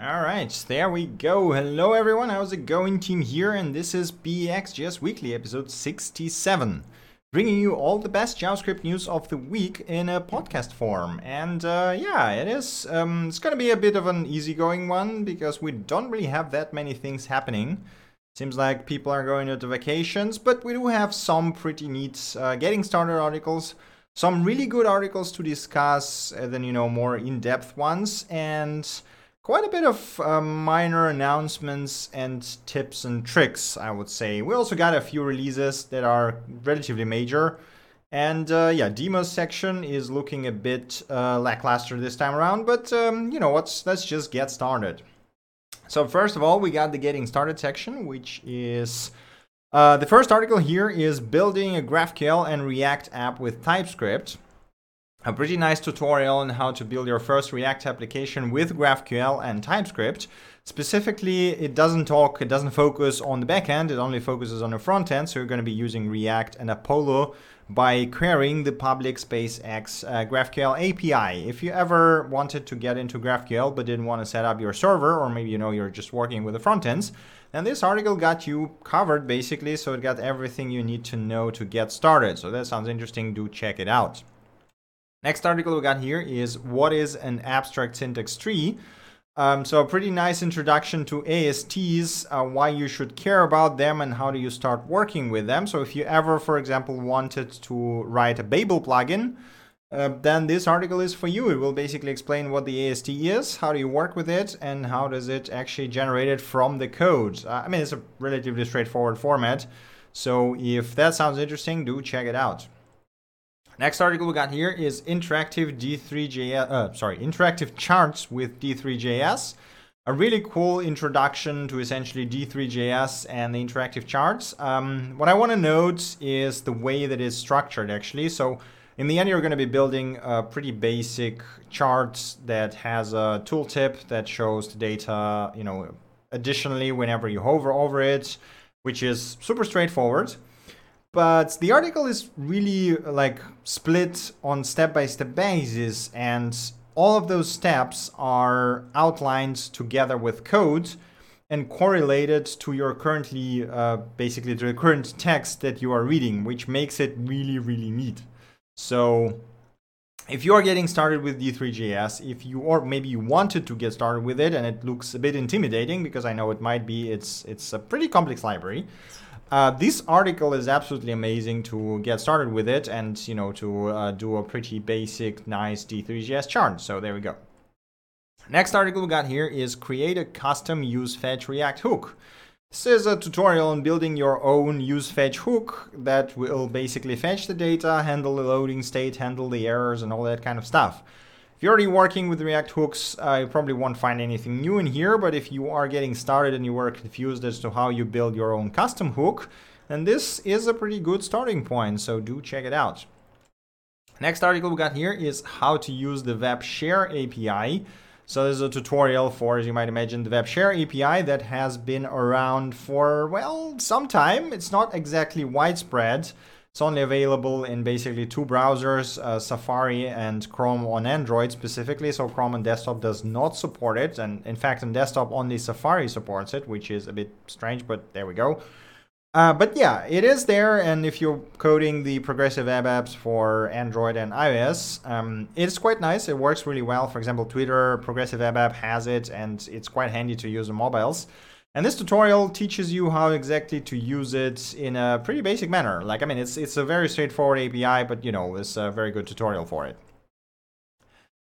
All right, there we go. Hello everyone, how's it going? Tim here, and this is BXJS Weekly, episode 67, bringing you all the best JavaScript news of the week in a podcast form. And uh, yeah, it is. Um, it's gonna be a bit of an easygoing one because we don't really have that many things happening. Seems like people are going into vacations, but we do have some pretty neat uh, getting started articles some really good articles to discuss, then you know more in-depth ones, and quite a bit of uh, minor announcements and tips and tricks, I would say. We also got a few releases that are relatively major. And uh, yeah, demos section is looking a bit uh, lackluster this time around, but um, you know, let's, let's just get started. So first of all, we got the getting started section, which is uh, the first article here is building a GraphQL and React app with TypeScript a pretty nice tutorial on how to build your first React application with GraphQL and TypeScript. Specifically, it doesn't talk, it doesn't focus on the backend, it only focuses on the front end. So you're going to be using React and Apollo by querying the public SpaceX uh, GraphQL API. If you ever wanted to get into GraphQL but didn't want to set up your server, or maybe you know you're just working with the front ends, then this article got you covered basically. So it got everything you need to know to get started. So that sounds interesting. Do check it out. Next article we got here is what is an abstract syntax tree? Um, so a pretty nice introduction to ASTs, uh, why you should care about them and how do you start working with them. So if you ever, for example, wanted to write a Babel plugin, uh, then this article is for you. It will basically explain what the AST is, how do you work with it, and how does it actually generate it from the code. Uh, I mean, it's a relatively straightforward format. So if that sounds interesting, do check it out. Next article we got here is interactive D3JS, uh, sorry, interactive charts with D3JS. A really cool introduction to essentially D3JS and the interactive charts. Um, what I want to note is the way that it's structured actually. So in the end, you're going to be building a pretty basic chart that has a tooltip that shows the data, you know, additionally whenever you hover over it, which is super straightforward. But the article is really like split on step by step basis, and all of those steps are outlined together with code and correlated to your currently, uh, basically, to the current text that you are reading, which makes it really, really neat. So, if you are getting started with D3JS, if you or maybe you wanted to get started with it and it looks a bit intimidating because I know it might be, it's it's a pretty complex library. Uh, this article is absolutely amazing to get started with it and you know to uh, do a pretty basic nice d3js chart. So there we go. Next article we got here is create a custom use fetch react hook. This is a tutorial on building your own use fetch hook that will basically fetch the data handle the loading state handle the errors and all that kind of stuff if you're already working with React hooks, uh, you probably won't find anything new in here, but if you are getting started and you were confused as to how you build your own custom hook, then this is a pretty good starting point, so do check it out. Next article we got here is how to use the Web Share API. So there's a tutorial for, as you might imagine, the Web Share API that has been around for, well, some time. It's not exactly widespread, it's only available in basically two browsers, uh, Safari and Chrome on Android specifically. So Chrome on desktop does not support it. And in fact, on desktop, only Safari supports it, which is a bit strange, but there we go. Uh, but yeah, it is there. And if you're coding the progressive web apps for Android and iOS, um, it's quite nice. It works really well. For example, Twitter progressive web app has it, and it's quite handy to use on mobiles. And this tutorial teaches you how exactly to use it in a pretty basic manner. Like, I mean, it's, it's a very straightforward API, but you know, it's a very good tutorial for it.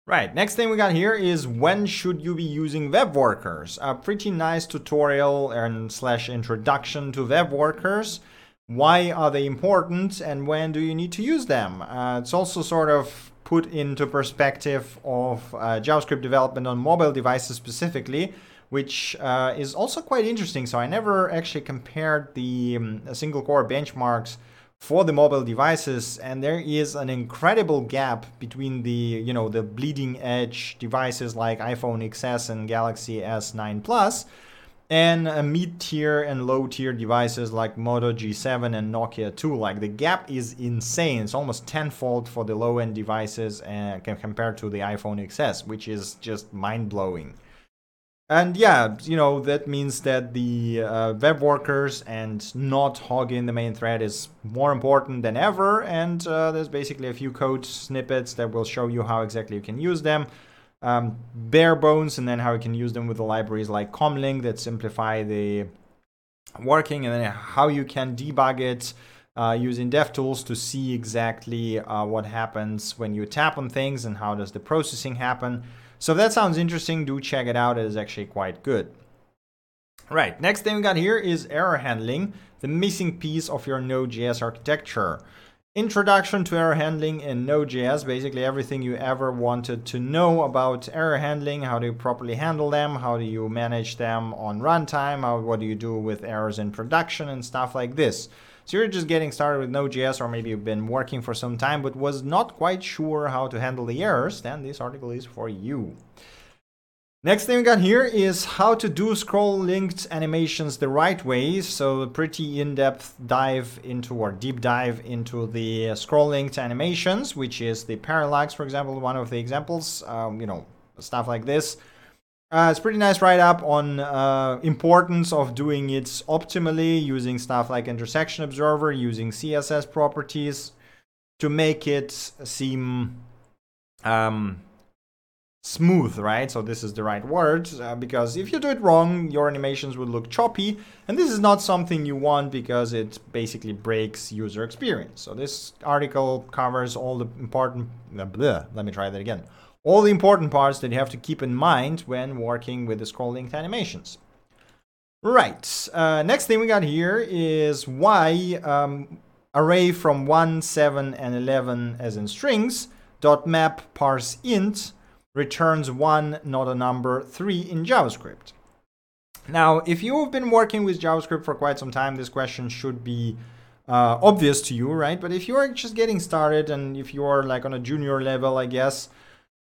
Right, next thing we got here is when should you be using web workers? A pretty nice tutorial and slash introduction to web workers. Why are they important and when do you need to use them? Uh, it's also sort of put into perspective of uh, JavaScript development on mobile devices specifically, which uh, is also quite interesting. So I never actually compared the um, single core benchmarks for the mobile devices and there is an incredible gap between the you know the bleeding edge devices like iphone xs and galaxy s9 plus and uh, mid-tier and low-tier devices like moto g7 and nokia 2 like the gap is insane. It's almost tenfold for the low-end devices uh, compared to the iphone xs which is just mind-blowing And yeah, you know, that means that the uh, web workers and not hogging the main thread is more important than ever. And uh, there's basically a few code snippets that will show you how exactly you can use them. Um, bare bones, and then how you can use them with the libraries like Comlink that simplify the working, and then how you can debug it uh, using DevTools to see exactly uh, what happens when you tap on things and how does the processing happen. So if that sounds interesting, do check it out. It is actually quite good. Right, next thing we got here is error handling, the missing piece of your Node.js architecture. Introduction to error handling in Node.js, basically everything you ever wanted to know about error handling, how do you properly handle them, how do you manage them on runtime, how, what do you do with errors in production and stuff like this. So you're just getting started with Node.js or maybe you've been working for some time but was not quite sure how to handle the errors, then this article is for you. Next thing we got here is how to do scroll linked animations the right way. So a pretty in-depth dive into or deep dive into the scroll linked animations, which is the parallax, for example, one of the examples, um, you know, stuff like this. Uh, it's pretty nice write-up on uh, importance of doing it optimally using stuff like intersection observer, using CSS properties to make it seem um, smooth, right? So this is the right word uh, because if you do it wrong, your animations would look choppy, and this is not something you want because it basically breaks user experience. So this article covers all the important. Let me try that again all the important parts that you have to keep in mind when working with the scroll linked animations. Right, uh, next thing we got here is why um, array from 1, 7, and 11 as in strings, dot map parse int returns 1, not a number, 3 in JavaScript. Now, if you have been working with JavaScript for quite some time, this question should be uh, obvious to you, right? But if you're just getting started and if you're like on a junior level, I guess,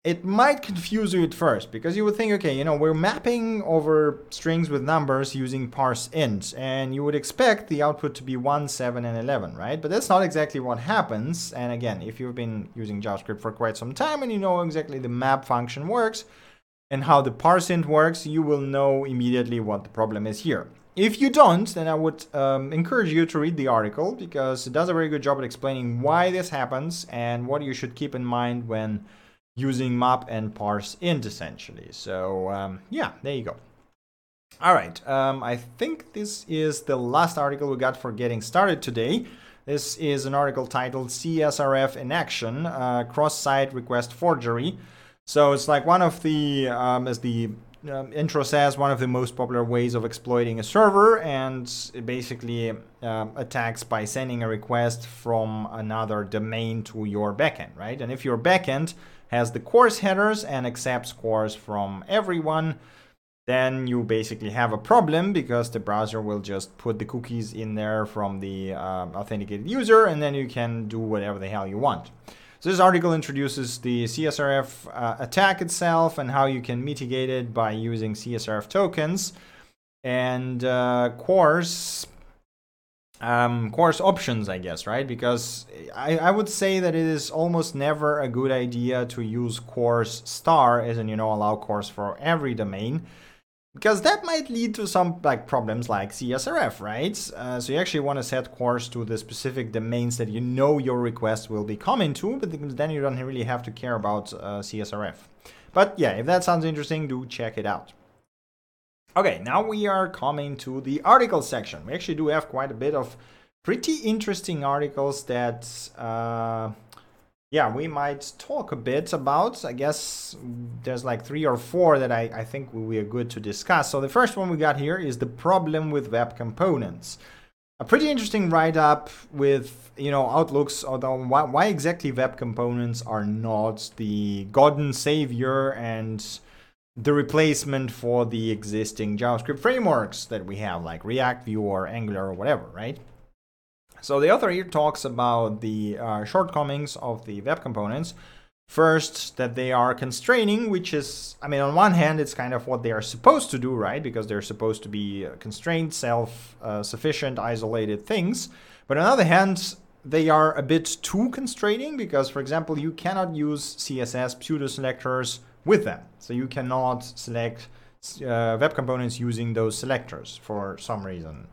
it might confuse you at first because you would think, okay, you know, we're mapping over strings with numbers using parse int, and you would expect the output to be 1, 7, and 11, right? But that's not exactly what happens. And again, if you've been using JavaScript for quite some time and you know exactly the map function works and how the parse int works, you will know immediately what the problem is here. If you don't, then I would um, encourage you to read the article because it does a very good job at explaining why this happens and what you should keep in mind when using map and parse int essentially. So um, yeah, there you go. All right, um, I think this is the last article we got for getting started today. This is an article titled CSRF in Action, uh, Cross-Site Request Forgery. So it's like one of the, um, as the um, intro says, one of the most popular ways of exploiting a server, and it basically uh, attacks by sending a request from another domain to your backend, right? And if your backend has the CORS headers and accepts CORS from everyone, then you basically have a problem because the browser will just put the cookies in there from the uh, authenticated user and then you can do whatever the hell you want. So this article introduces the CSRF uh, attack itself and how you can mitigate it by using CSRF tokens and uh, CORS um, CORS options, I guess, right? Because I, I would say that it is almost never a good idea to use CORS star as in, you know, allow CORS for every domain because that might lead to some like problems like CSRF, right? Uh, so you actually want to set CORS to the specific domains that you know your request will be coming to, but then you don't really have to care about uh, CSRF. But yeah, if that sounds interesting, do check it out. Okay, now we are coming to the article section. We actually do have quite a bit of pretty interesting articles that, uh, yeah, we might talk a bit about. I guess there's like three or four that I, I think will be good to discuss. So the first one we got here is the problem with web components. A pretty interesting write-up with, you know, outlooks on why, why exactly web components are not the golden savior and the replacement for the existing JavaScript frameworks that we have, like React, Vue, or Angular, or whatever, right? So the author here talks about the uh, shortcomings of the web components. First, that they are constraining, which is, I mean, on one hand, it's kind of what they are supposed to do, right? Because they're supposed to be uh, constrained, self-sufficient, uh, isolated things. But on the other hand, they are a bit too constraining because, for example, you cannot use CSS pseudo selectors with them. So you cannot select uh, web components using those selectors for some reason.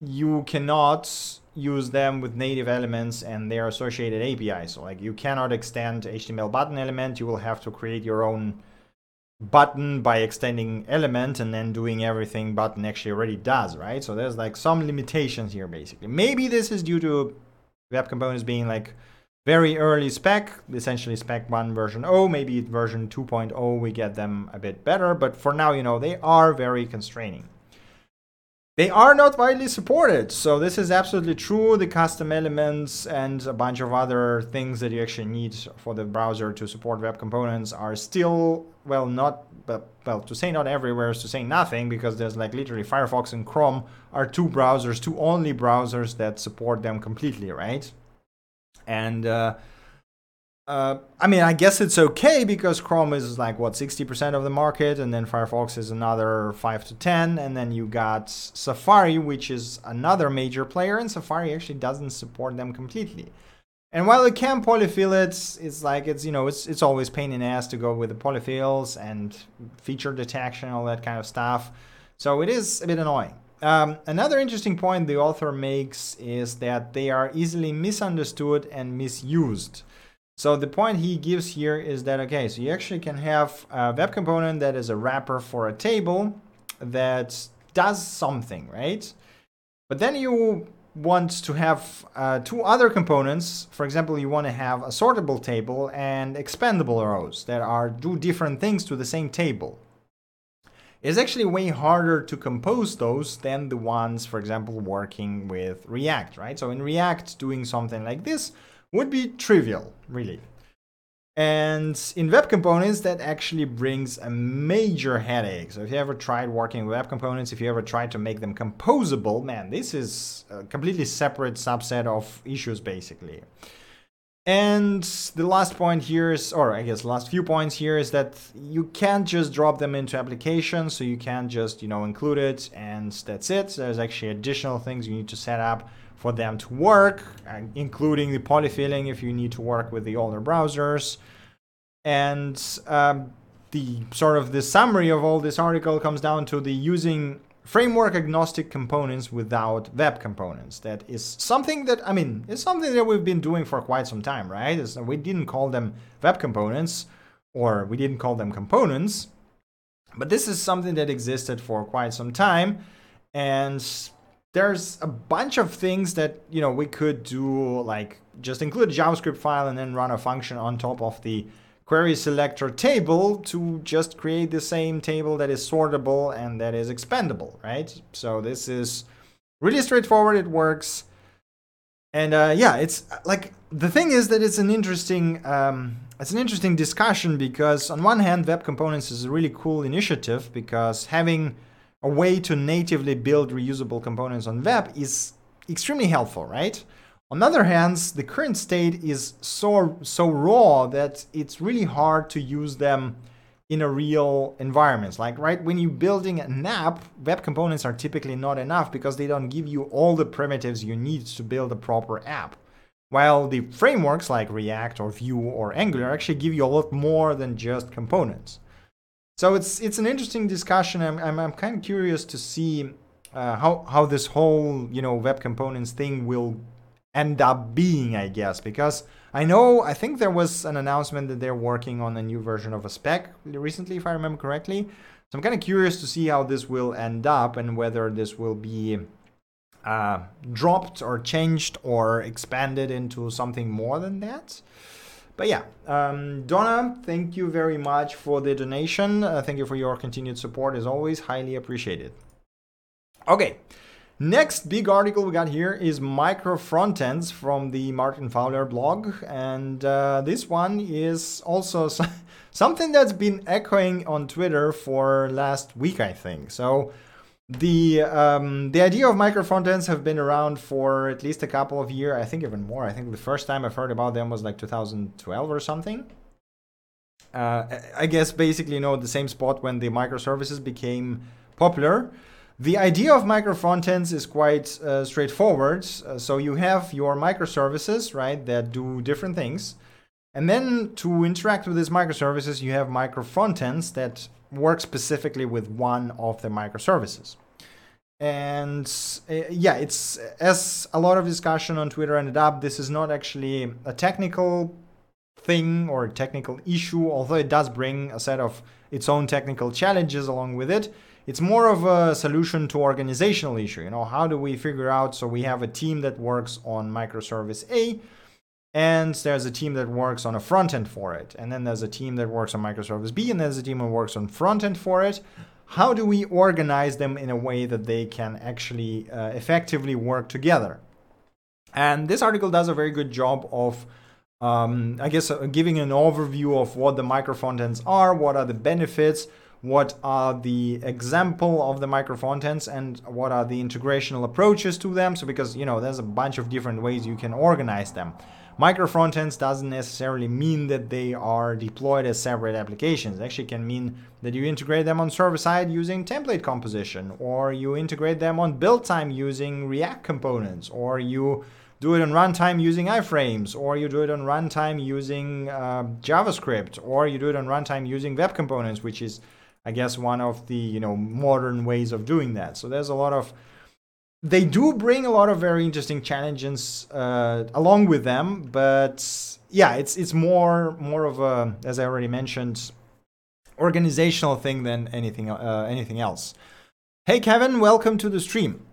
You cannot use them with native elements and their associated APIs. So like you cannot extend HTML button element. You will have to create your own button by extending element and then doing everything button actually already does, right? So there's like some limitations here basically. Maybe this is due to web components being like very early spec, essentially spec 1 version 0, maybe version 2.0 we get them a bit better, but for now, you know, they are very constraining. They are not widely supported, so this is absolutely true. The custom elements and a bunch of other things that you actually need for the browser to support web components are still, well, not, but, well, to say not everywhere is to say nothing because there's like literally Firefox and Chrome are two browsers, two only browsers that support them completely, right? And uh, uh, I mean, I guess it's okay because Chrome is like what 60% of the market, and then Firefox is another 5 to 10, and then you got Safari, which is another major player, and Safari actually doesn't support them completely. And while it can polyfill it, it's like it's you know it's it's always pain in ass to go with the polyfills and feature detection, all that kind of stuff. So it is a bit annoying. Um, another interesting point the author makes is that they are easily misunderstood and misused. So the point he gives here is that, okay, so you actually can have a web component that is a wrapper for a table that does something, right? But then you want to have uh, two other components. For example, you want to have a sortable table and expandable rows that are do different things to the same table. It's actually way harder to compose those than the ones, for example, working with React, right? So in React, doing something like this would be trivial, really. And in web components, that actually brings a major headache. So if you ever tried working with web components, if you ever tried to make them composable, man, this is a completely separate subset of issues, basically. And the last point here is, or I guess last few points here is that you can't just drop them into applications. So you can't just, you know, include it and that's it. There's actually additional things you need to set up for them to work, uh, including the polyfilling if you need to work with the older browsers. And um, the sort of the summary of all this article comes down to the using framework agnostic components without web components. That is something that, I mean, it's something that we've been doing for quite some time, right? It's, we didn't call them web components or we didn't call them components, but this is something that existed for quite some time. And there's a bunch of things that you know we could do like just include a javascript file and then run a function on top of the query selector table to just create the same table that is sortable and that is expandable right? So this is really straightforward. It works. And uh, yeah it's like the thing is that it's an interesting um, it's an interesting discussion because on one hand web components is a really cool initiative because having a way to natively build reusable components on web is extremely helpful, right? On the other hand, the current state is so so raw that it's really hard to use them in a real environment. Like right when you're building an app, web components are typically not enough because they don't give you all the primitives you need to build a proper app. While the frameworks like React or Vue or Angular actually give you a lot more than just components. So it's it's an interesting discussion. I'm I'm, I'm kind of curious to see uh, how how this whole you know web components thing will end up being, I guess, because I know I think there was an announcement that they're working on a new version of a spec recently, if I remember correctly. So I'm kind of curious to see how this will end up and whether this will be uh, dropped or changed or expanded into something more than that. But yeah, um, Donna, thank you very much for the donation. Uh, thank you for your continued support as always. Highly appreciated. Okay, next big article we got here is micro frontends from the Martin Fowler blog. And uh, this one is also something that's been echoing on Twitter for last week, I think. So the um, the idea of micro frontends have been around for at least a couple of years. I think even more. I think the first time I've heard about them was like 2012 or something. Uh, I guess basically, you know, the same spot when the microservices became popular. The idea of micro frontends is quite uh, straightforward. Uh, so you have your microservices, right, that do different things. And then to interact with these microservices, you have micro frontends that work specifically with one of the microservices. And uh, yeah, it's as a lot of discussion on Twitter ended up, this is not actually a technical thing or a technical issue, although it does bring a set of its own technical challenges along with it. It's more of a solution to organizational issue. You know, how do we figure out so we have a team that works on microservice A and there's a team that works on a front end for it. And then there's a team that works on microservice B and there's a team that works on front end for it how do we organize them in a way that they can actually uh, effectively work together? And this article does a very good job of, um, I guess, uh, giving an overview of what the micro microfrontends are, what are the benefits, what are the example of the microfrontends, and what are the integrational approaches to them. So, because you know, there's a bunch of different ways you can organize them. Micro frontends doesn't necessarily mean that they are deployed as separate applications. It actually can mean that you integrate them on server side using template composition, or you integrate them on build time using React components, or you do it on runtime using iframes, or you do it on runtime using uh, JavaScript, or you do it on runtime using web components, which is, I guess, one of the you know modern ways of doing that. So there's a lot of they do bring a lot of very interesting challenges uh, along with them, but yeah, it's it's more more of a, as I already mentioned, organizational thing than anything uh, anything else. Hey Kevin, welcome to the stream.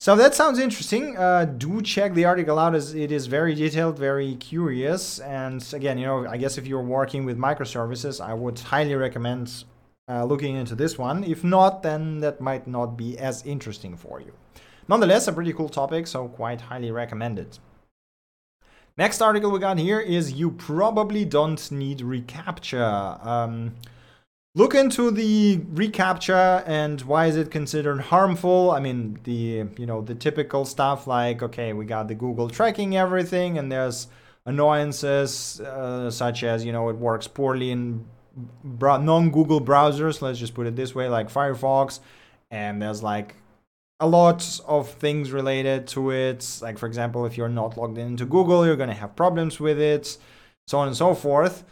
So that sounds interesting. Uh, do check the article out as it is very detailed, very curious. And again, you know, I guess if you're working with microservices, I would highly recommend uh, looking into this one. If not, then that might not be as interesting for you. Nonetheless, a pretty cool topic, so quite highly recommended. Next article we got here is you probably don't need reCAPTCHA. Um, look into the reCAPTCHA and why is it considered harmful? I mean, the you know the typical stuff like okay, we got the Google tracking everything, and there's annoyances uh, such as you know it works poorly in non-Google browsers. Let's just put it this way, like Firefox, and there's like a lot of things related to it. Like, for example, if you're not logged into Google, you're to have problems with it, so on and so forth.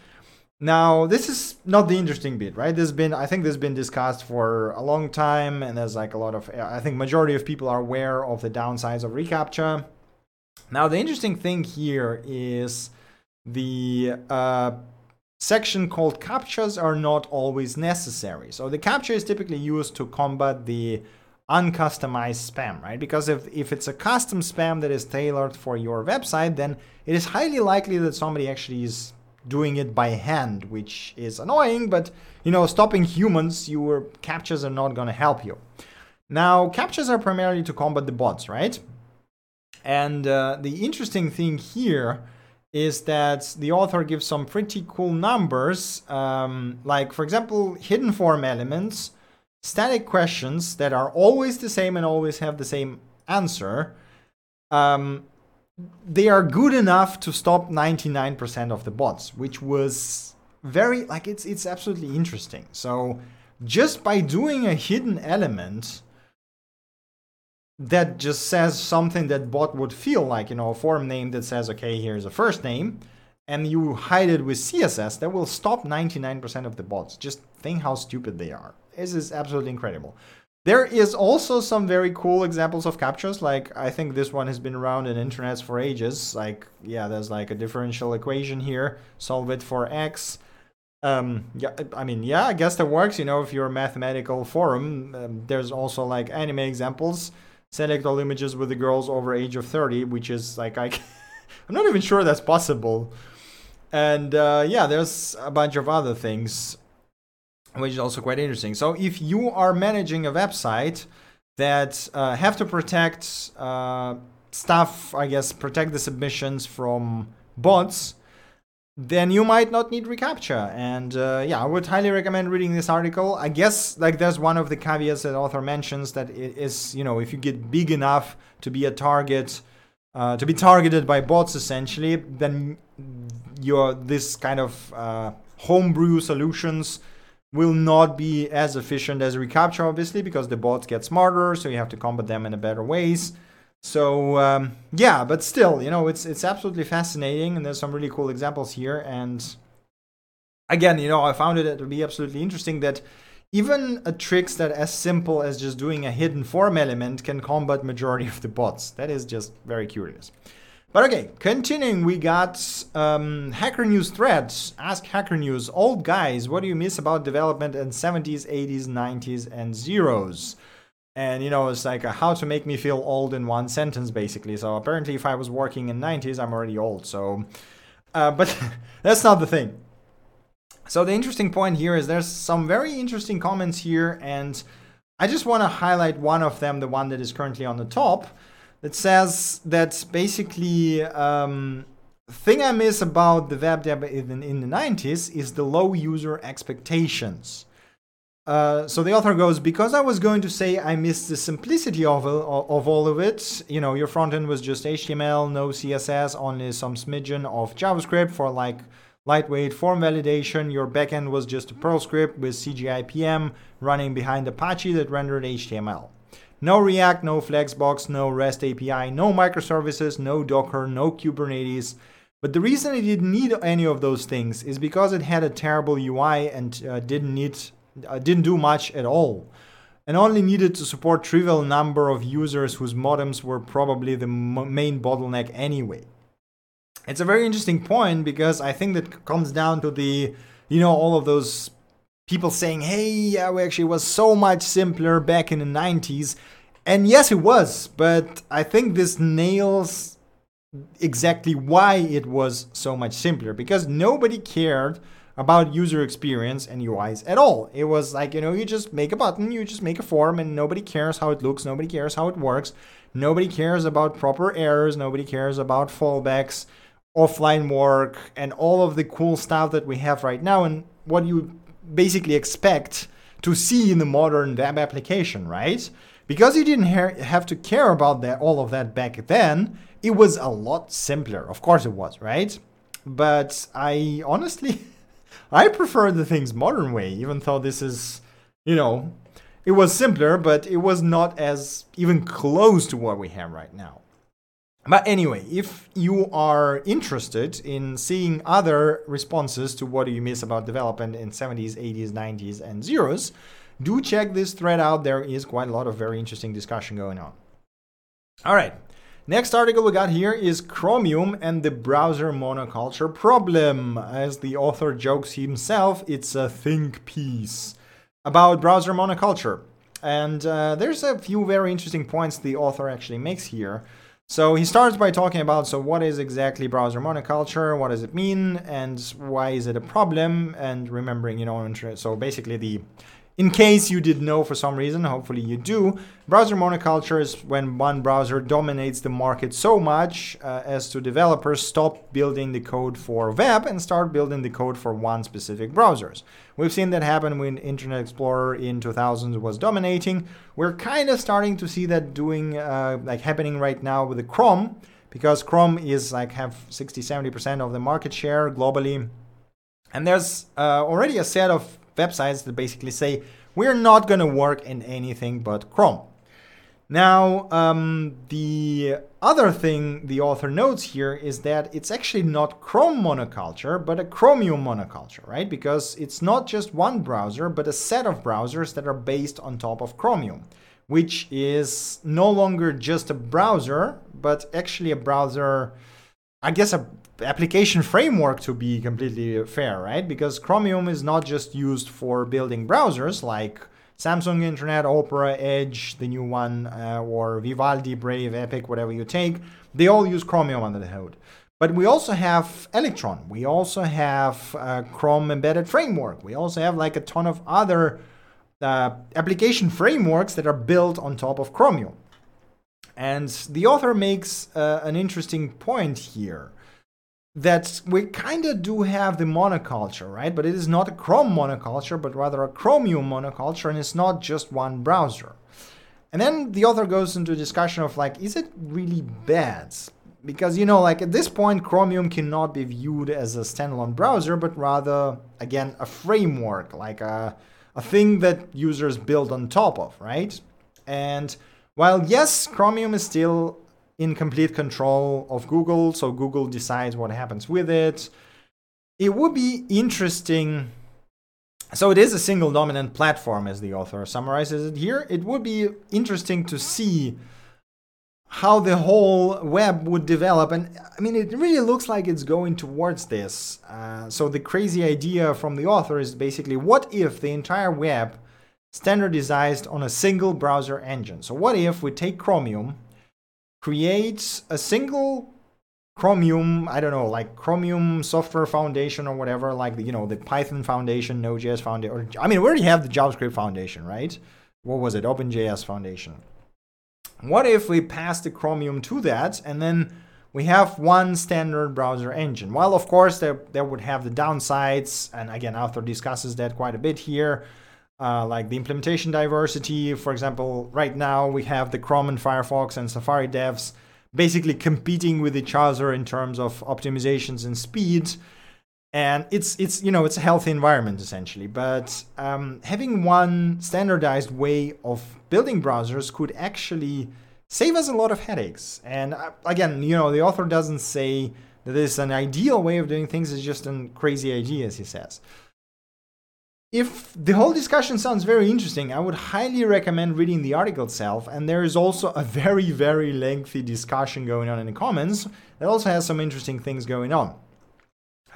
Now, this is not the interesting bit, right? Has been, I think, this has been discussed for a long time, and there's like a lot of, I think, majority of people are aware of the downsides of reCAPTCHA. Now, the interesting thing here is the uh, section called CAPTCHAs are not always necessary. So the CAPTCHA is typically used to combat the uncustomized spam, right? Because if, if it's a custom spam that is tailored for your website, then it is highly likely that somebody actually is doing it by hand, which is annoying, but you know, stopping humans, your CAPTCHAs are not gonna help you. Now, CAPTCHAs are primarily to combat the bots, right? And uh, the interesting thing here is that the author gives some pretty cool numbers, um, like, for example, hidden form elements static questions that are always the same and always have the same answer, um, they are good enough to stop 99% of the bots, which was very like it's it's absolutely interesting. So just by doing a hidden element that just says something that bot would feel like, you know, a form name that says, okay, here's a first name, and you hide it with CSS, that will stop 99% of the bots. Just think how stupid they are. This is absolutely incredible. There is also some very cool examples of CAPTCHAs. Like I think this one has been around in internets for ages. Like yeah, there's like a differential equation here. Solve it for x. Um, yeah, I mean yeah, I guess that works. You know, if you're a mathematical forum, um, there's also like anime examples. Select all images with the girls over age of 30, which is like I, I'm not even sure that's possible. And uh, yeah, there's a bunch of other things which is also quite interesting. So if you are managing a website that uh, have to protect uh, stuff, I guess, protect the submissions from bots, then you might not need reCAPTCHA. And uh, yeah, I would highly recommend reading this article. I guess like there's one of the caveats that author mentions that it is, you know, if you get big enough to be a target, uh, to be targeted by bots essentially, then your this kind of uh, homebrew solutions will not be as efficient as reCAPTCHA, obviously, because the bots get smarter, so you have to combat them in a better ways. So um, yeah, but still, you know, it's it's absolutely fascinating, and there's some really cool examples here. And again, you know, I found it to be absolutely interesting that even a tricks that as simple as just doing a hidden form element can combat majority of the bots. That is just very curious. But okay, continuing, we got um, Hacker News threads. Ask Hacker News, old guys, what do you miss about development in 70s, 80s, 90s, and zeros? And you know, it's like a, how to make me feel old in one sentence, basically. So apparently, if I was working in 90s, I'm already old. So, uh, but that's not the thing. So the interesting point here is there's some very interesting comments here, and I just want to highlight one of them, the one that is currently on the top, that says that basically um, thing I miss about the web dev in, in the 90s is the low user expectations. Uh, so the author goes, because I was going to say I missed the simplicity of, of all of it. You know, your front end was just HTML, no CSS, only some smidgen of JavaScript for like lightweight form validation. Your backend was just a Perl script with CGI-PM running behind Apache that rendered HTML. No React, no Flexbox, no REST API, no microservices, no Docker, no Kubernetes. But the reason it didn't need any of those things is because it had a terrible UI and uh, didn't need, uh, didn't do much at all, and only needed to support trivial number of users whose modems were probably the main bottleneck anyway. It's a very interesting point because I think that comes down to the, you know, all of those people saying, hey, yeah, we actually was so much simpler back in the 90s. And yes, it was, but I think this nails exactly why it was so much simpler because nobody cared about user experience and UIs at all. It was like, you know, you just make a button, you just make a form, and nobody cares how it looks, nobody cares how it works, nobody cares about proper errors, nobody cares about fallbacks offline work and all of the cool stuff that we have right now and what you basically expect to see in the modern web application, right? Because you didn't ha- have to care about that all of that back then, it was a lot simpler. Of course it was, right? But I honestly I prefer the things modern way, even though this is, you know, it was simpler, but it was not as even close to what we have right now. But anyway, if you are interested in seeing other responses to what you miss about development in 70s, 80s, 90s, and zeros, do check this thread out. There is quite a lot of very interesting discussion going on. All right. Next article we got here is Chromium and the browser monoculture problem. As the author jokes himself, it's a think piece about browser monoculture. And uh, there's a few very interesting points the author actually makes here. So he starts by talking about so what is exactly browser monoculture, what does it mean, and why is it a problem, and remembering, you know, so basically the in case you did know for some reason, hopefully you do, browser monoculture is when one browser dominates the market so much uh, as to developers stop building the code for web and start building the code for one specific browsers. We've seen that happen when Internet Explorer in 2000 was dominating. We're kind of starting to see that doing uh, like happening right now with the Chrome because Chrome is like have 60 70% of the market share globally. And there's uh, already a set of websites that basically say we're not going to work in anything but Chrome. Now, um, the other thing the author notes here is that it's actually not Chrome monoculture, but a Chromium monoculture, right? Because it's not just one browser, but a set of browsers that are based on top of Chromium, which is no longer just a browser, but actually a browser, I guess a application framework to be completely fair, right? Because Chromium is not just used for building browsers like Samsung Internet, Opera, Edge, the new one, uh, or Vivaldi, Brave, Epic, whatever you take. They all use Chromium under the hood. But we also have Electron. We also have uh, Chrome embedded framework. We also have like a ton of other uh, application frameworks that are built on top of Chromium. And the author makes uh, an interesting point here that we kind of do have the monoculture, right? But it is not a Chrome monoculture, but rather a Chromium monoculture, and it's not just one browser. And then the author goes into a discussion of like, is it really bad? Because, you know, like at this point, Chromium cannot be viewed as a standalone browser, but rather, again, a framework, like a, a thing that users build on top of, right? And while yes, Chromium is still in complete control of Google, so Google decides what happens with it. It would be interesting So it is a single dominant platform, as the author summarizes it here. It would be interesting to see how the whole web would develop. And I mean, it really looks like it's going towards this. Uh, so the crazy idea from the author is basically what if the entire web standardized on a single browser engine? So what if we take Chromium, create a single Chromium, I don't know, like Chromium Software Foundation or whatever, like the, you know the Python Foundation, Node.js Foundation. I mean, we already have the JavaScript Foundation, right? What was it? OpenJS Foundation. What if we pass the Chromium to that and then we have one standard browser engine? Well, of course, there, there would have the downsides, and again, author discusses that quite a bit here. Uh, like the implementation diversity, for example, right now we have the Chrome and Firefox and Safari devs basically competing with each other in terms of optimizations and speed and it's it's you know it's a healthy environment essentially. But um, having one standardized way of building browsers could actually save us a lot of headaches. And uh, again you know the author doesn't say that this is an ideal way of doing things. It's just a crazy idea as he says if the whole discussion sounds very interesting, I would highly recommend reading the article itself. And there is also a very, very lengthy discussion going on in the comments that also has some interesting things going on.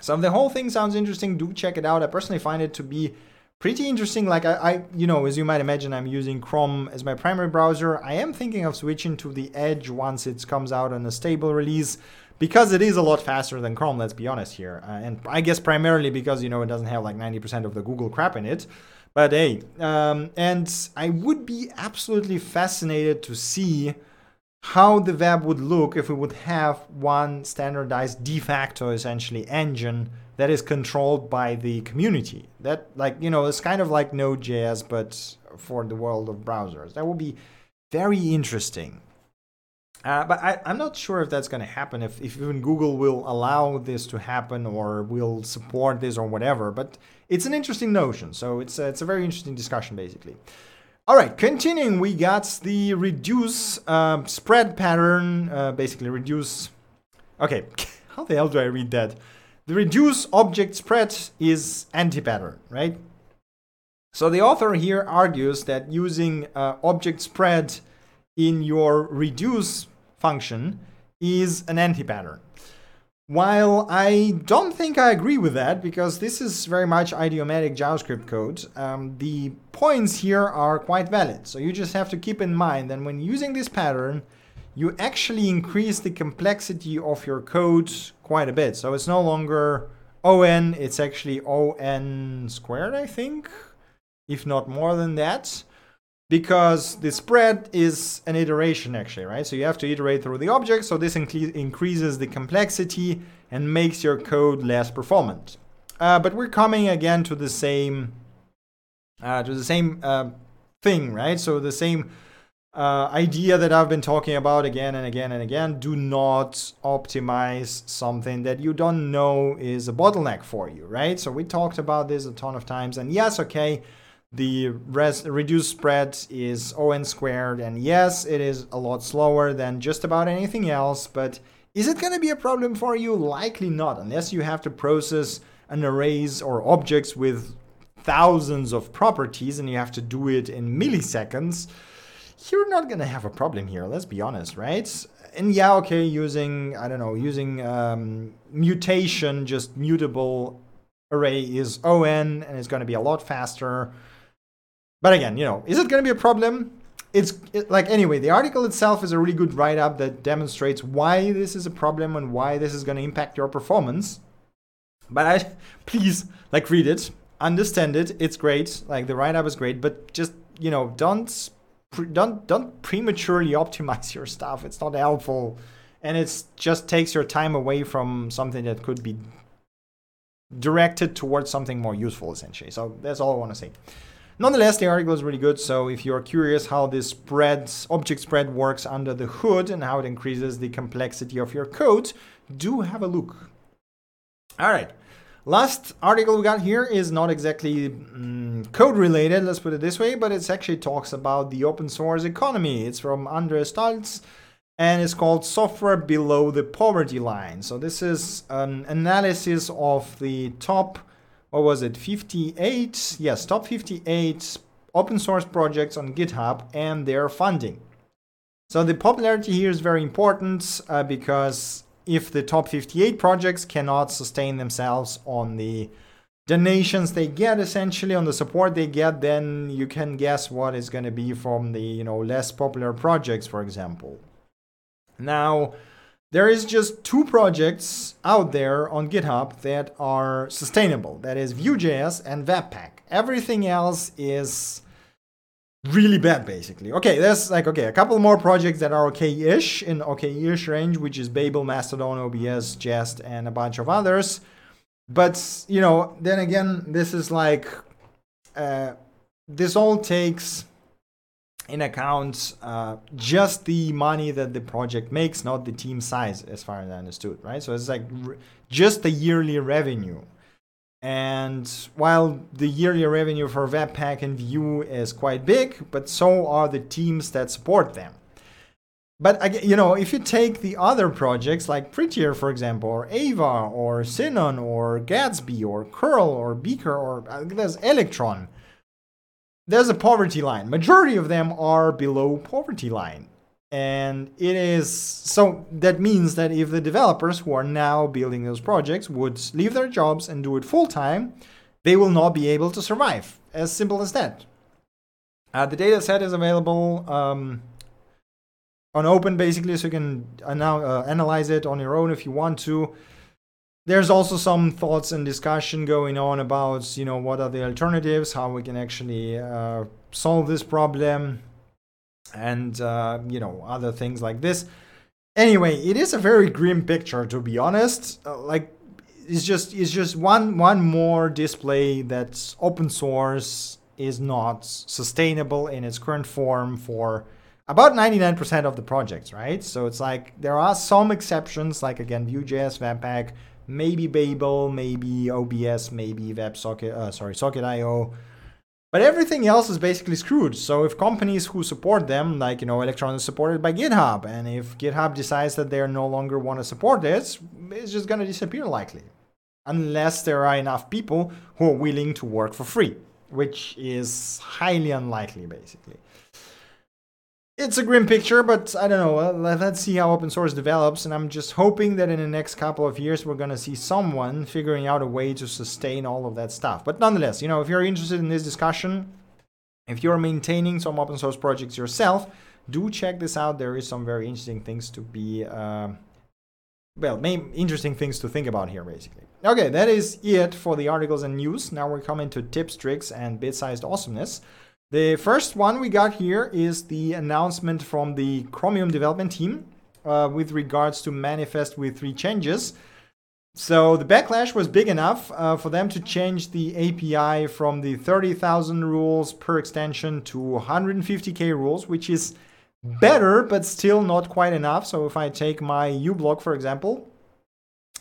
So if the whole thing sounds interesting, do check it out. I personally find it to be pretty interesting. Like I, I, you know, as you might imagine, I'm using Chrome as my primary browser. I am thinking of switching to the Edge once it comes out on a stable release because it is a lot faster than Chrome, let's be honest here. Uh, and I guess primarily because, you know, it doesn't have like 90% of the Google crap in it. But hey, um, and I would be absolutely fascinated to see how the web would look if we would have one standardized de facto essentially engine that is controlled by the community. That like, you know, it's kind of like Node.js, but for the world of browsers. That would be very interesting. Uh, but I, am not sure if that's going to happen, if, if even Google will allow this to happen or will support this or whatever. But it's an interesting notion. So it's a, it's a very interesting discussion, basically. All right, continuing, we got the reduce uh, spread pattern, uh, basically reduce. Okay, how the hell do I read that? The reduce object spread is anti pattern, right? So the author here argues that using uh, object spread in your reduce function is an anti-pattern. While I don't think I agree with that, because this is very much idiomatic JavaScript code, um, the points here are quite valid. So you just have to keep in mind that when using this pattern, you actually increase the complexity of your code quite a bit. So it's no longer on, it's actually on squared, I think, if not more than that because the spread is an iteration actually, right? So you have to iterate through the object. So this increases the complexity and makes your code less performant. Uh, but we're coming again to the same uh, to the same uh, thing, right? So the same uh, idea that I've been talking about again and again and again. Do not optimize something that you don't know is a bottleneck for you, right? So we talked about this a ton of times. And yes, okay the res- reduced spread is on squared, and yes, it is a lot slower than just about anything else, but is it going to be a problem for you? Likely not, unless you have to process an arrays or objects with thousands of properties and you have to do it in milliseconds. You're not going to have a problem here, let's be honest, right? And yeah, okay, using, I don't know, using um, mutation, just mutable array is on and it's going to be a lot faster but again, you know, is it going to be a problem? It's it, like anyway, the article itself is a really good write up that demonstrates why this is a problem and why this is going to impact your performance. But I please like read it, understand it. It's great. Like the write up is great, but just you know, don't don't don't prematurely optimize your stuff. It's not helpful, and it just takes your time away from something that could be directed towards something more useful, essentially. So that's all I want to say. Nonetheless, the article is really good, so if you're curious how this object spread works under the hood and how it increases the complexity of your code, do have a look. All right. Last article we got here is not exactly mm, code related, let's put it this way, but it actually talks about the open source economy. It's from Andreas Stolz and it's called Software Below the Poverty Line. So this is an analysis of the top what was it, 58, yes, top 58 open source projects on GitHub and their funding. So the popularity here is very important uh, because if the top 58 projects cannot sustain themselves on the donations they get essentially on the support they get then you can guess what is going to be from the you know less popular projects for example now there is just two projects out there on github that are sustainable. That is vue.js and webpack. Everything else is really bad basically. Okay there's like okay a couple more projects that are okay-ish in okay-ish range which is babel mastodon obs jest and a bunch of others. But you know then again this is like uh, this all takes in accounts uh, just the money that the project makes not the team size as far as i understood right? So it's like r- just the yearly revenue. And while the yearly revenue for webpack and vue is quite big but so are the teams that support them. But you know, if you take the other projects like Prettier, for example, or Ava, or Sinon, or Gatsby, or Curl, or Beaker, or uh, there's Electron, there's a poverty line. Majority of them are below poverty line. And it is so that means that if the developers who are now building those projects would leave their jobs and do it full time, they will not be able to survive. As simple as that. Uh, the data set is available. Um, on open basically so you can uh, analyze it on your own if you want to there's also some thoughts and discussion going on about you know what are the alternatives how we can actually uh, solve this problem and uh, you know other things like this anyway it is a very grim picture to be honest uh, like it's just it's just one one more display that open source is not sustainable in its current form for about 99% of the projects, right? So it's like there are some exceptions, like again, Vue.js, Webpack, maybe Babel, maybe OBS, maybe WebSocket, uh, sorry, Socket.io. But everything else is basically screwed. So if companies who support them, like you know, Electron is supported by GitHub, and if GitHub decides that they no longer want to support this, it's just gonna disappear likely, unless there are enough people who are willing to work for free, which is highly unlikely, basically it's a grim picture, but I don't know. Let's see how open source develops, and I'm just hoping that in the next couple of years we're gonna see someone figuring out a way to sustain all of that stuff. But nonetheless, you know, if you're interested in this discussion, if you're maintaining some open source projects yourself, do check this out. There is some very interesting things to be, uh, well, main interesting things to think about here, basically. Okay, that is it for the articles and news. Now we're coming to tips, tricks, and bit-sized awesomeness. The first one we got here is the announcement from the Chromium development team uh, with regards to manifest V3 changes. So the backlash was big enough uh, for them to change the API from the 30,000 rules per extension to 150k rules, which is better, but still not quite enough. So if I take my uBlock, for example,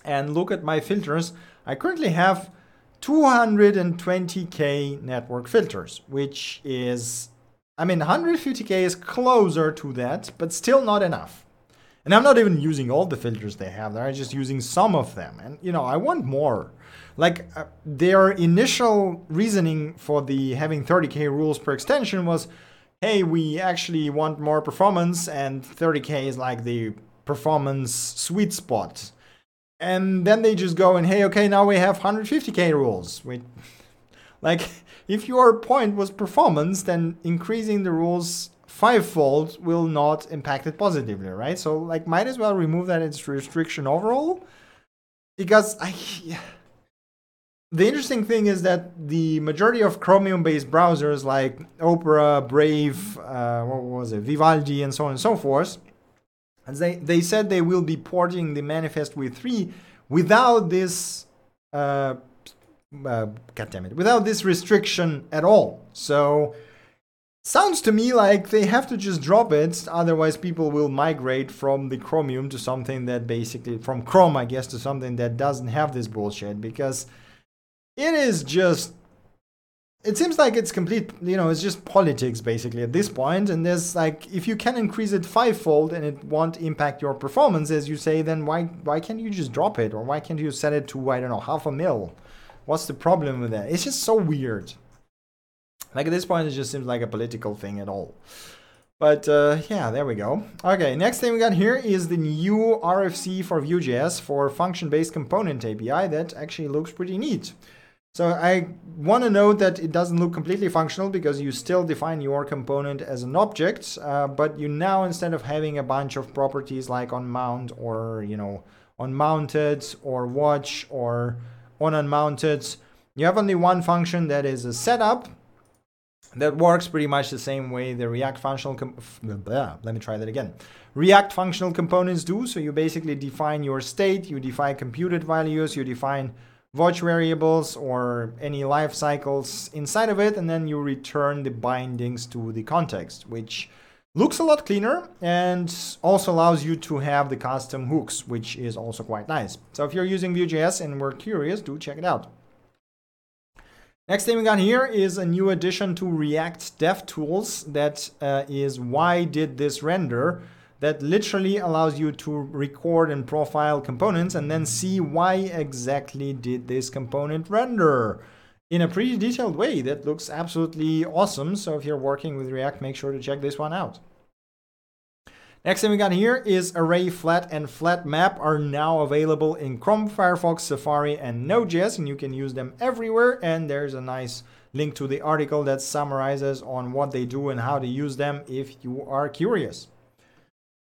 and look at my filters, I currently have 220k network filters, which is, I mean, 150k is closer to that, but still not enough. And I'm not even using all the filters they have there, I'm just using some of them. And, you know, I want more. Like, uh, their initial reasoning for the having 30k rules per extension was hey, we actually want more performance, and 30k is like the performance sweet spot and then they just go and hey okay now we have 150k rules we like if your point was performance then increasing the rules fivefold will not impact it positively right? So like might as well remove that as restriction overall because i the interesting thing is that the majority of chromium based browsers like opera brave uh, what was it? Vivaldi and so on and so forth and they, they said they will be porting the manifest V3 without this, uh, uh, God damn it, without this restriction at all. So, sounds to me like they have to just drop it, otherwise, people will migrate from the Chromium to something that basically, from Chrome, I guess, to something that doesn't have this bullshit because it is just it seems like it's complete you know it's just politics basically at this point and there's like if you can increase it fivefold and it won't impact your performance as you say then why why can't you just drop it or why can't you set it to i don't know half a mil What's the problem with that? It's just so weird. Like at this point, it just seems like a political thing at all. But uh, yeah, there we go. Okay, next thing we got here is the new RFC for Vue.js for function-based component API that actually looks pretty neat. So I want to note that it doesn't look completely functional because you still define your component as an object, uh, but you now instead of having a bunch of properties like on mount or you know on mounted or watch or on unmounted, you have only one function that is a setup that works pretty much the same way the React functional. Blah, let me try that again. React functional components do. So you basically define your state, you define computed values, you define watch variables or any life cycles inside of it, and then you return the bindings to the context, which looks a lot cleaner and also allows you to have the custom hooks, which is also quite nice. So if you're using Vue.js and were curious, do check it out. Next thing we got here is a new addition to React DevTools that uh, is why did this render that literally allows you to record and profile components and then see why exactly did this component render in a pretty detailed way that looks absolutely awesome. So if you're working with React, make sure to check this one out. Next thing we got here is array flat and flat map are now available in Chrome, Firefox, Safari, and Node.js, and you can use them everywhere. And there's a nice link to the article that summarizes on what they do and how to use them if you are curious.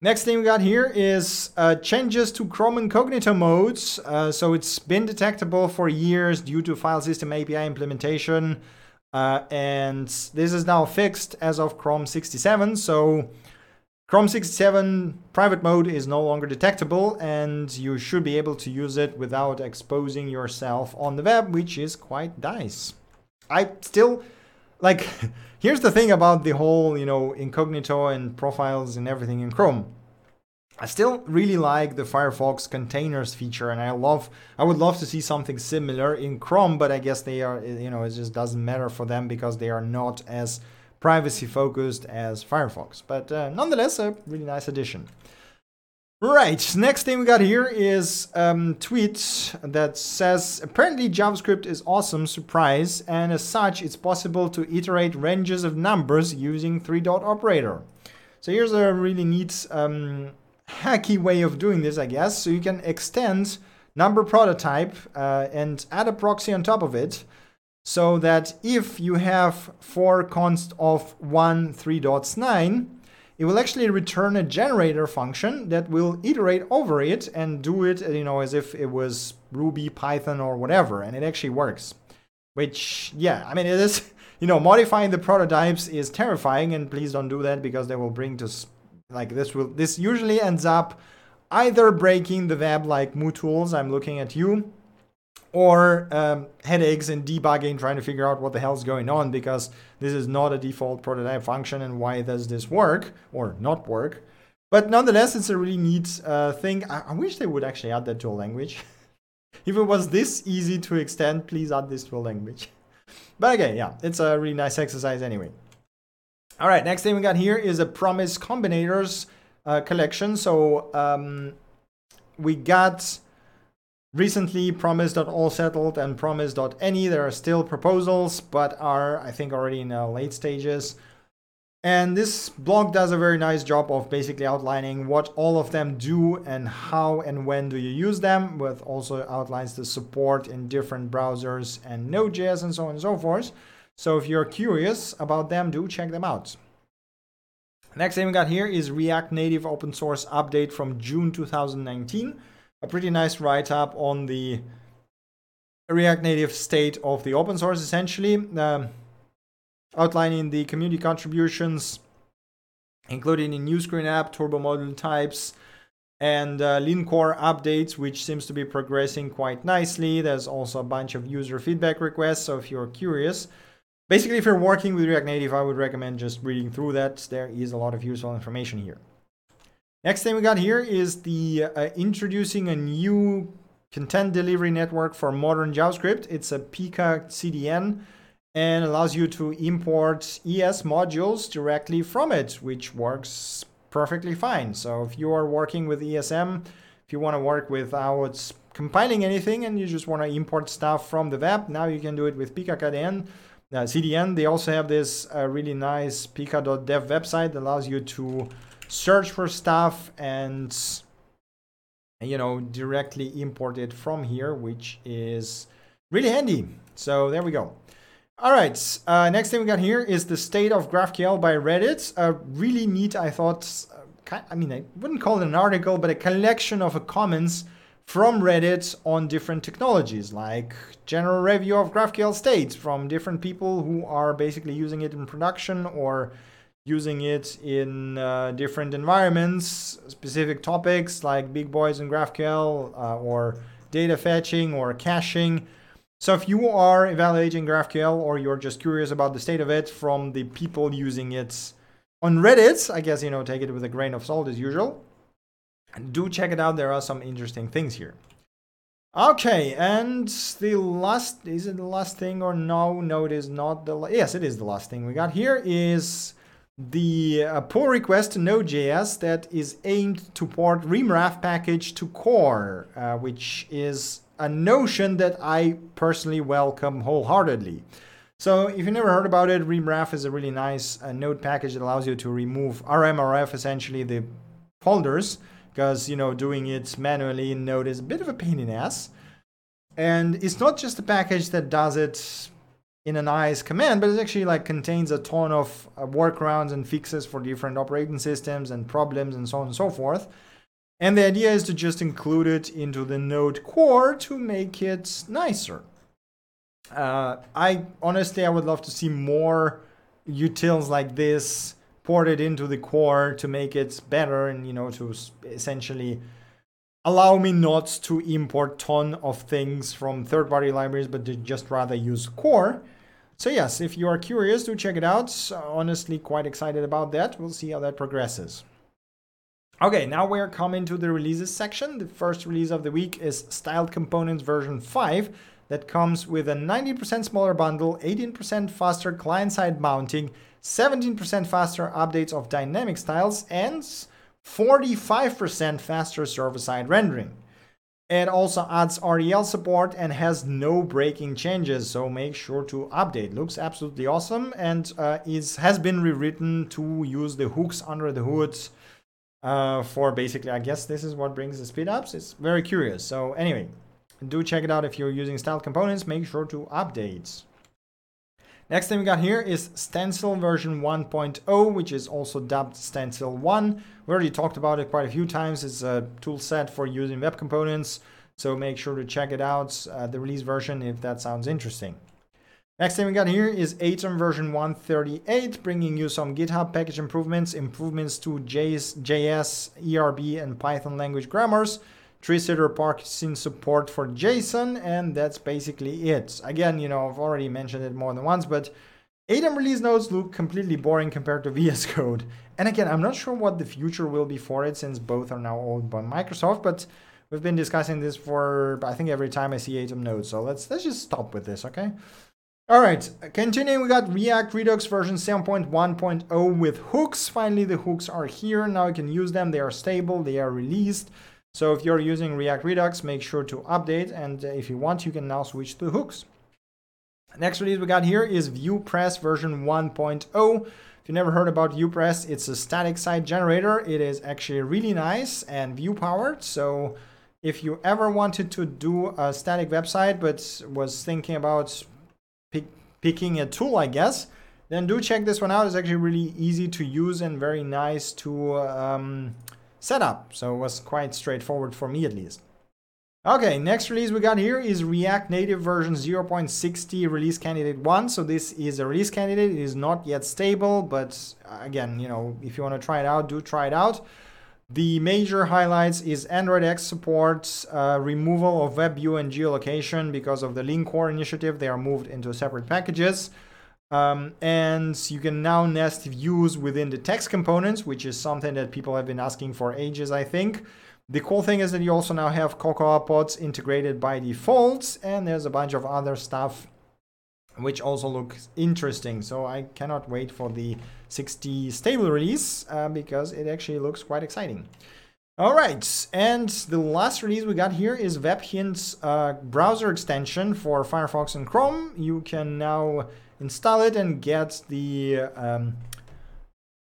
Next thing we got here is uh, changes to Chrome Incognito modes. Uh, so it's been detectable for years due to file system API implementation. Uh, and this is now fixed as of Chrome 67. So Chrome 67 private mode is no longer detectable and you should be able to use it without exposing yourself on the web, which is quite nice. I still like here's the thing about the whole you know incognito and profiles and everything in chrome. I still really like the firefox containers feature and i love i would love to see something similar in chrome but i guess they are you know it just doesn't matter for them because they are not as privacy focused as firefox. But uh, nonetheless a really nice addition Right, next thing we got here is um, tweet that says apparently JavaScript is awesome, surprise, and as such it's possible to iterate ranges of numbers using three dot operator. So here's a really neat um, hacky way of doing this, I guess. So you can extend number prototype uh, and add a proxy on top of it so that if you have four const of 1 3 dots 9 it will actually return a generator function that will iterate over it and do it, you know, as if it was Ruby, Python, or whatever, and it actually works. Which, yeah, I mean, it is, you know, modifying the prototypes is terrifying, and please don't do that because they will bring to, like, this will, this usually ends up either breaking the web like MooTools, I'm looking at you, or um, headaches and debugging, trying to figure out what the hell's going on because this is not a default prototype function and why does this work or not work. But nonetheless, it's a really neat uh, thing. I-, I wish they would actually add that to a language. if it was this easy to extend, please add this to a language. But okay, yeah, it's a really nice exercise anyway. All right, next thing we got here is a promise combinators uh, collection. So um, we got Recently, promise.all settled and promise.any. There are still proposals, but are, I think, already in the late stages. And this blog does a very nice job of basically outlining what all of them do and how and when do you use them, with also outlines the support in different browsers and Node.js and so on and so forth. So if you're curious about them, do check them out. Next thing we got here is React Native open source update from June 2019 a pretty nice write up on the React Native state of the open source, essentially, um, outlining the community contributions, including the new screen app, turbo module types, and uh, lean core updates, which seems to be progressing quite nicely. There's also a bunch of user feedback requests, so if you're curious, basically, if you're working with React Native, I would recommend just reading through that. There is a lot of useful information here. Next thing we got here is the uh, introducing a new content delivery network for modern JavaScript. It's a Pika CDN and allows you to import ES modules directly from it, which works perfectly fine. So if you are working with ESM, if you want to work without compiling anything and you just want to import stuff from the web, now you can do it with PikaKDN. Uh, CDN, they also have this uh, really nice pika.dev website that allows you to search for stuff and you know directly import it from here which is really handy. So there we go. All right uh, next thing we got here is the state of graphql by reddit. Uh, really neat i thought uh, i mean i wouldn't call it an article but a collection of comments from reddit on different technologies like general review of graphql states from different people who are basically using it in production or using it in uh, different environments, specific topics like big boys in GraphQL uh, or data fetching or caching. So if you are evaluating GraphQL or you're just curious about the state of it from the people using it on Reddit, I guess, you know, take it with a grain of salt as usual. And do check it out. There are some interesting things here. Okay, and the last, is it the last thing or no? No, it is not the, yes, it is the last thing we got here is the uh, pull request to Node.js that is aimed to port rimraf package to core, uh, which is a notion that I personally welcome wholeheartedly. So if you never heard about it, rimraf is a really nice uh, node package that allows you to remove RMRF, essentially the folders, because you know doing it manually in Node is a bit of a pain in the ass. And it's not just a package that does it in a nice command, but it actually like contains a ton of uh, workarounds and fixes for different operating systems and problems and so on and so forth. And the idea is to just include it into the node core to make it nicer. Uh, I honestly, I would love to see more utils like this ported into the core to make it better and, you know, to essentially allow me not to import ton of things from third-party libraries, but to just rather use core. So yes, if you are curious, do check it out. Honestly, quite excited about that. We'll see how that progresses. Okay, now we're coming to the releases section. The first release of the week is Styled Components version 5 that comes with a 90% smaller bundle, 18% faster client-side mounting, 17% faster updates of dynamic styles, and 45% faster server-side rendering. It also adds REL support and has no breaking changes, so make sure to update. Looks absolutely awesome and uh, is has been rewritten to use the hooks under the hood uh, for basically, I guess this is what brings the speed ups. It's very curious. So anyway, do check it out if you're using styled components. Make sure to update. Next thing we got here is Stencil version 1.0, which is also dubbed Stencil 1. We already talked about it quite a few times. It's a tool set for using web components, so make sure to check it out, uh, the release version, if that sounds interesting. Next thing we got here is Atom version 138, bringing you some GitHub package improvements, improvements to JS, JS ERB, and Python language grammars, tree-sitter parsing support for JSON, and that's basically it. Again, you know, I've already mentioned it more than once, but Atom release notes look completely boring compared to VS Code. And again, I'm not sure what the future will be for it since both are now owned by Microsoft, but we've been discussing this for I think every time I see Atom nodes. So let's let's just stop with this, okay? All right, continuing, we got React Redux version 7.1.0 with hooks. Finally, the hooks are here. Now you can use them. They are stable. They are released. So if you're using React Redux, make sure to update. And if you want, you can now switch to hooks. Next release we got here is VuePress version 1.0. If you never heard about VuePress, it's a static site generator. It is actually really nice and Vue powered. So if you ever wanted to do a static website but was thinking about pick, picking a tool, I guess, then do check this one out. It's actually really easy to use and very nice to um, setup. So it was quite straightforward for me at least. Okay, next release we got here is React Native version 0.60 release candidate 1. So this is a release candidate. It is not yet stable, but uh, again, you know, if you want to try it out, do try it out. The major highlights is AndroidX support, uh, removal of WebView and geolocation because of the Lean Core initiative. They are moved into separate packages. Um, and you can now nest views within the text components, which is something that people have been asking for ages, I think. The cool thing is that you also now have CocoaPods integrated by default, and there's a bunch of other stuff which also looks interesting. So I cannot wait for the 60 stable release uh, because it actually looks quite exciting. All right, and the last release we got here is WebHint's uh, browser extension for Firefox and Chrome. You can now install it and get the um,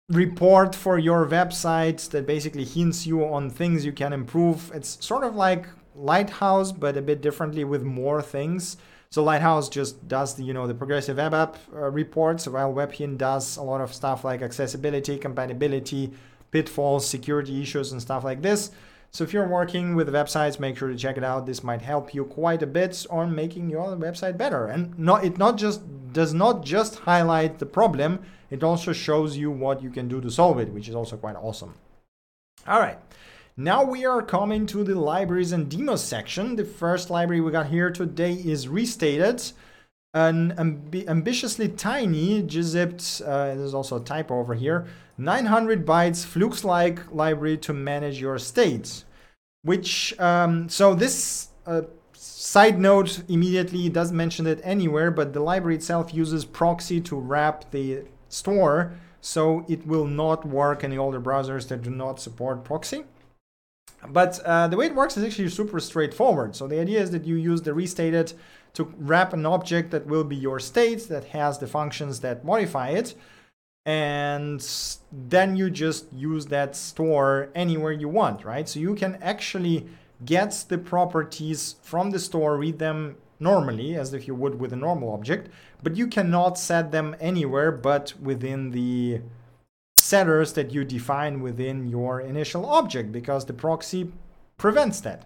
report for your website that basically hints you on things you can improve. It's sort of like Lighthouse, but a bit differently with more things. So Lighthouse just does the you know the progressive web app uh, reports, while WebHint does a lot of stuff like accessibility, compatibility pitfalls, security issues, and stuff like this. So if you're working with websites, make sure to check it out. This might help you quite a bit on making your website better. And not it not just does not just highlight the problem, it also shows you what you can do to solve it, which is also quite awesome. All right. Now we are coming to the libraries and demos section. The first library we got here today is Restated an amb ambitiously tiny gzipped, uh, there's also a typo over here, 900 bytes Flux-like library to manage your states. Which, um, so this uh, side note immediately doesn't mention it anywhere, but the library itself uses proxy to wrap the store, so it will not work in the older browsers that do not support proxy. But uh, the way it works is actually super straightforward. So the idea is that you use the restated to wrap an object that will be your state that has the functions that modify it. And then you just use that store anywhere you want, right? So you can actually get the properties from the store, read them normally as if you would with a normal object, but you cannot set them anywhere but within the setters that you define within your initial object because the proxy prevents that.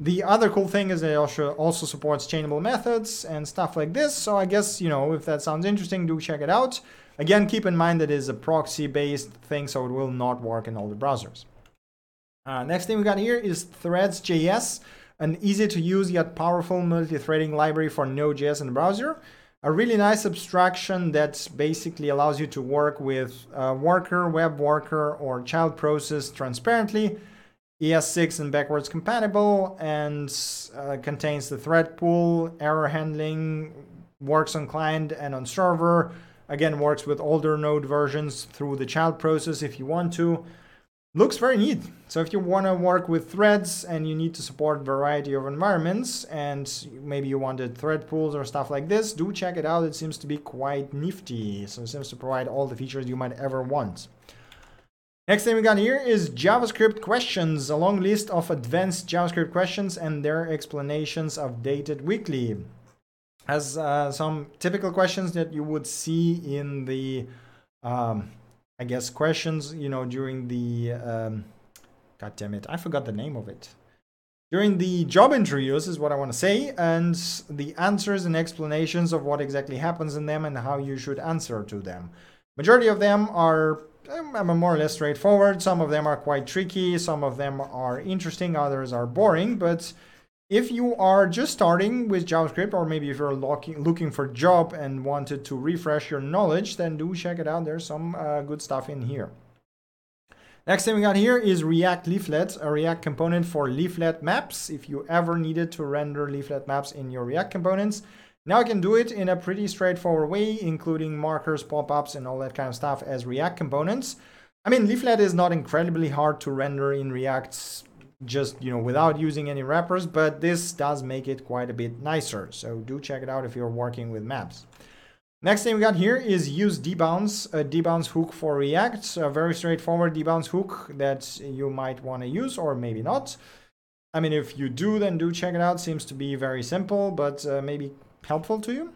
The other cool thing is it also, also supports chainable methods and stuff like this. So I guess, you know, if that sounds interesting, do check it out. Again, keep in mind that it is a proxy-based thing, so it will not work in all the browsers. Uh, next thing we got here is Threads.js, an easy-to-use yet powerful multi-threading library for Node.js in the browser. A really nice abstraction that basically allows you to work with worker, web worker, or child process transparently ES6 and backwards compatible and uh, contains the thread pool, error handling, works on client and on server. Again, works with older node versions through the child process if you want to. Looks very neat. So if you want to work with threads and you need to support variety of environments and maybe you wanted thread pools or stuff like this, do check it out. It seems to be quite nifty. So it seems to provide all the features you might ever want. Next thing we got here is JavaScript questions, a long list of advanced JavaScript questions and their explanations updated weekly. As uh, some typical questions that you would see in the, um, I guess, questions, you know, during the, um, God damn it, I forgot the name of it. During the job interviews is what I want to say, and the answers and explanations of what exactly happens in them and how you should answer to them. Majority of them are um, more or less straightforward. Some of them are quite tricky, some of them are interesting, others are boring. But if you are just starting with JavaScript, or maybe if you're looking for a job and wanted to refresh your knowledge, then do check it out. There's some uh, good stuff in here. Next thing we got here is React Leaflet, a React component for leaflet maps. If you ever needed to render leaflet maps in your React components, now I can do it in a pretty straightforward way, including markers, pop-ups, and all that kind of stuff as React components. I mean, Leaflet is not incredibly hard to render in React just, you know, without using any wrappers, but this does make it quite a bit nicer. So do check it out if you're working with maps. Next thing we got here is use debounce, a debounce hook for React, a very straightforward debounce hook that you might want to use or maybe not. I mean, if you do, then do check it out. Seems to be very simple, but uh, maybe helpful to you.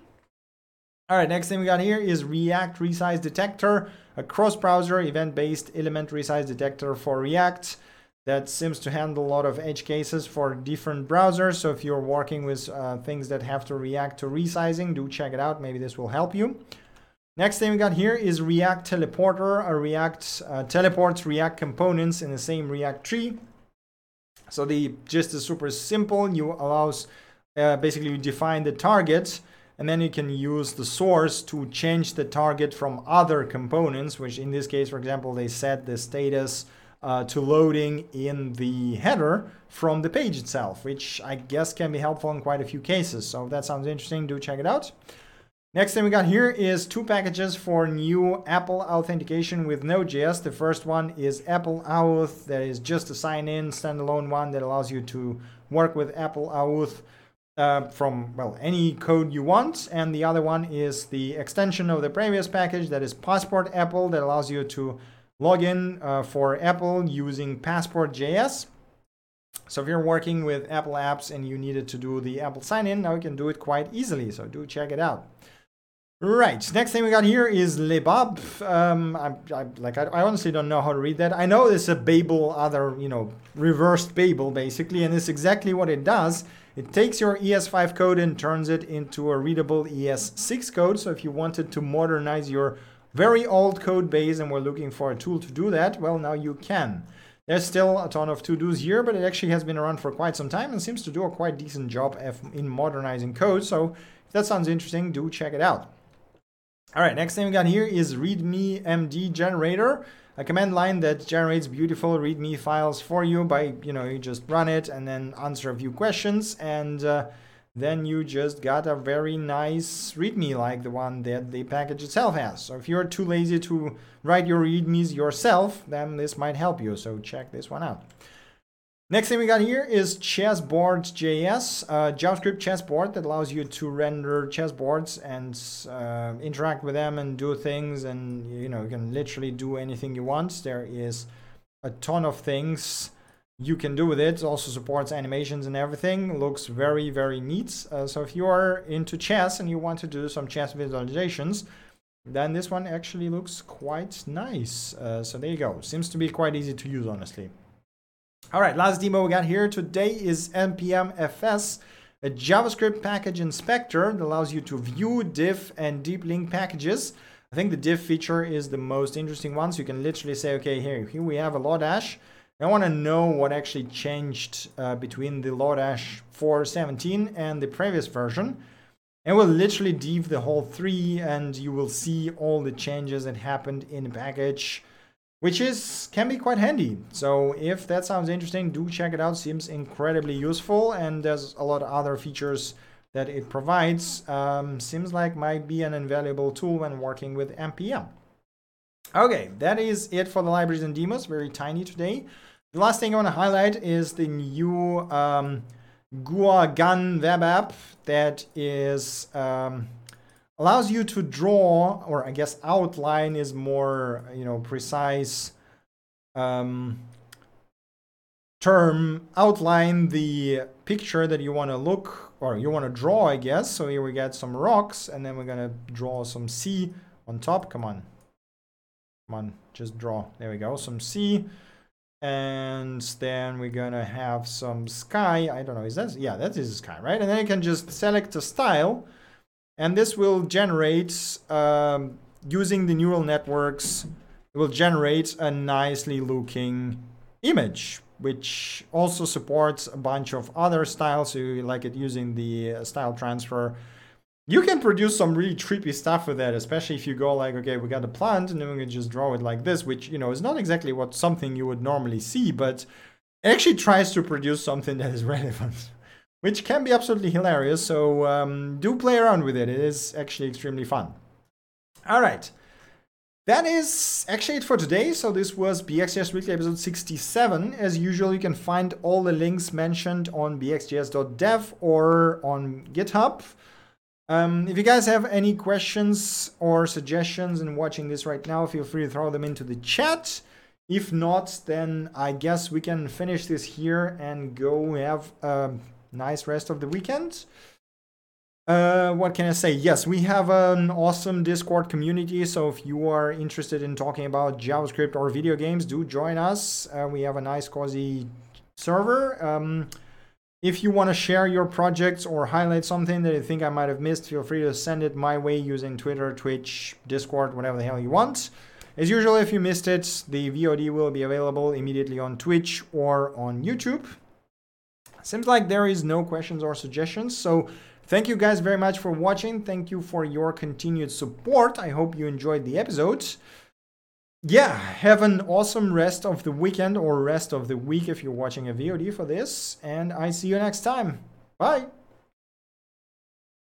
All right, next thing we got here is React Resize Detector, a cross-browser event-based element resize detector for React that seems to handle a lot of edge cases for different browsers. So if you're working with uh, things that have to react to resizing, do check it out. Maybe this will help you. Next thing we got here is React Teleporter, a React uh, teleports React components in the same React tree. So the gist is super simple. You allows uh, basically you define the target and then you can use the source to change the target from other components, which in this case, for example, they set the status uh, to loading in the header from the page itself, which I guess can be helpful in quite a few cases. So if that sounds interesting, do check it out. Next thing we got here is two packages for new Apple authentication with Node.js. The first one is Apple Auth, that is just a sign-in standalone one that allows you to work with Apple Auth uh, from well any code you want. And the other one is the extension of the previous package that is Passport Apple that allows you to log in uh, for Apple using Passport.js. So if you're working with Apple apps and you needed to do the Apple sign-in, now you can do it quite easily. So do check it out. Right. Next thing we got here is Lebab. Um, I, I, like I, I, honestly don't know how to read that. I know it's a Babel, other you know, reversed Babel basically, and it's exactly what it does. It takes your ES5 code and turns it into a readable ES6 code. So if you wanted to modernize your very old code base and we're looking for a tool to do that, well, now you can. There's still a ton of to-dos here, but it actually has been around for quite some time and seems to do a quite decent job in modernizing code. So if that sounds interesting, do check it out. All right, next thing we got here is readme md generator, a command line that generates beautiful readme files for you by, you know, you just run it and then answer a few questions and uh, then you just got a very nice readme like the one that the package itself has. So if you're too lazy to write your readmes yourself, then this might help you. So check this one out. Next thing we got here is chessboard.js, a JavaScript chessboard that allows you to render chessboards and uh, interact with them and do things. And you know, you can literally do anything you want. There is a ton of things you can do with it. also supports animations and everything. Looks very, very neat. Uh, so if you are into chess and you want to do some chess visualizations, then this one actually looks quite nice. Uh, so there you go. Seems to be quite easy to use, honestly. All right, last demo we got here today is npm-fs, a JavaScript package inspector that allows you to view diff and deep link packages. I think the diff feature is the most interesting one. So you can literally say, okay, here, here we have a Lodash. I want to know what actually changed uh, between the Lodash 4.17 and the previous version. And we'll literally div the whole three and you will see all the changes that happened in the package which is can be quite handy. So if that sounds interesting, do check it out. Seems incredibly useful, and there's a lot of other features that it provides. Um, seems like might be an invaluable tool when working with npm. Okay, that is it for the libraries and demos. Very tiny today. The last thing I want to highlight is the new um, GauGAN web app that is um, allows you to draw, or I guess outline is more, you know, precise um, term, outline the picture that you want to look, or you want to draw, I guess. So here we got some rocks, and then we're to draw some sea on top. Come on. Come on, just draw. There we go, some sea. And then we're gonna have some sky. I don't know, is that, yeah, that is sky, right? And then you can just select a style and this will generate, um, using the neural networks, it will generate a nicely looking image, which also supports a bunch of other styles. So you like it using the uh, style transfer. You can produce some really trippy stuff with that, especially if you go like, okay, we got a plant and then we can just draw it like this, which, you know, is not exactly what something you would normally see, but it actually tries to produce something that is relevant which can be absolutely hilarious. So um, do play around with it. It is actually extremely fun. All right. That is actually it for today. So this was BXJS Weekly episode 67. As usual, you can find all the links mentioned on bxjs.dev or on GitHub. Um, if you guys have any questions or suggestions and watching this right now, feel free to throw them into the chat. If not, then I guess we can finish this here and go have a nice rest of the weekend. Uh, what can I say? Yes, we have an awesome Discord community. So if you are interested in talking about JavaScript or video games, do join us. Uh, we have a nice, cozy server. Um, if you want to share your projects or highlight something that you think I might have missed, feel free to send it my way using Twitter, Twitch, Discord, whatever the hell you want. As usual, if you missed it, the VOD will be available immediately on Twitch or on YouTube. Seems like there is no questions or suggestions. So thank you guys very much for watching. Thank you for your continued support. I hope you enjoyed the episode. Yeah, have an awesome rest of the weekend or rest of the week if you're watching a VOD for this. And I see you next time. Bye.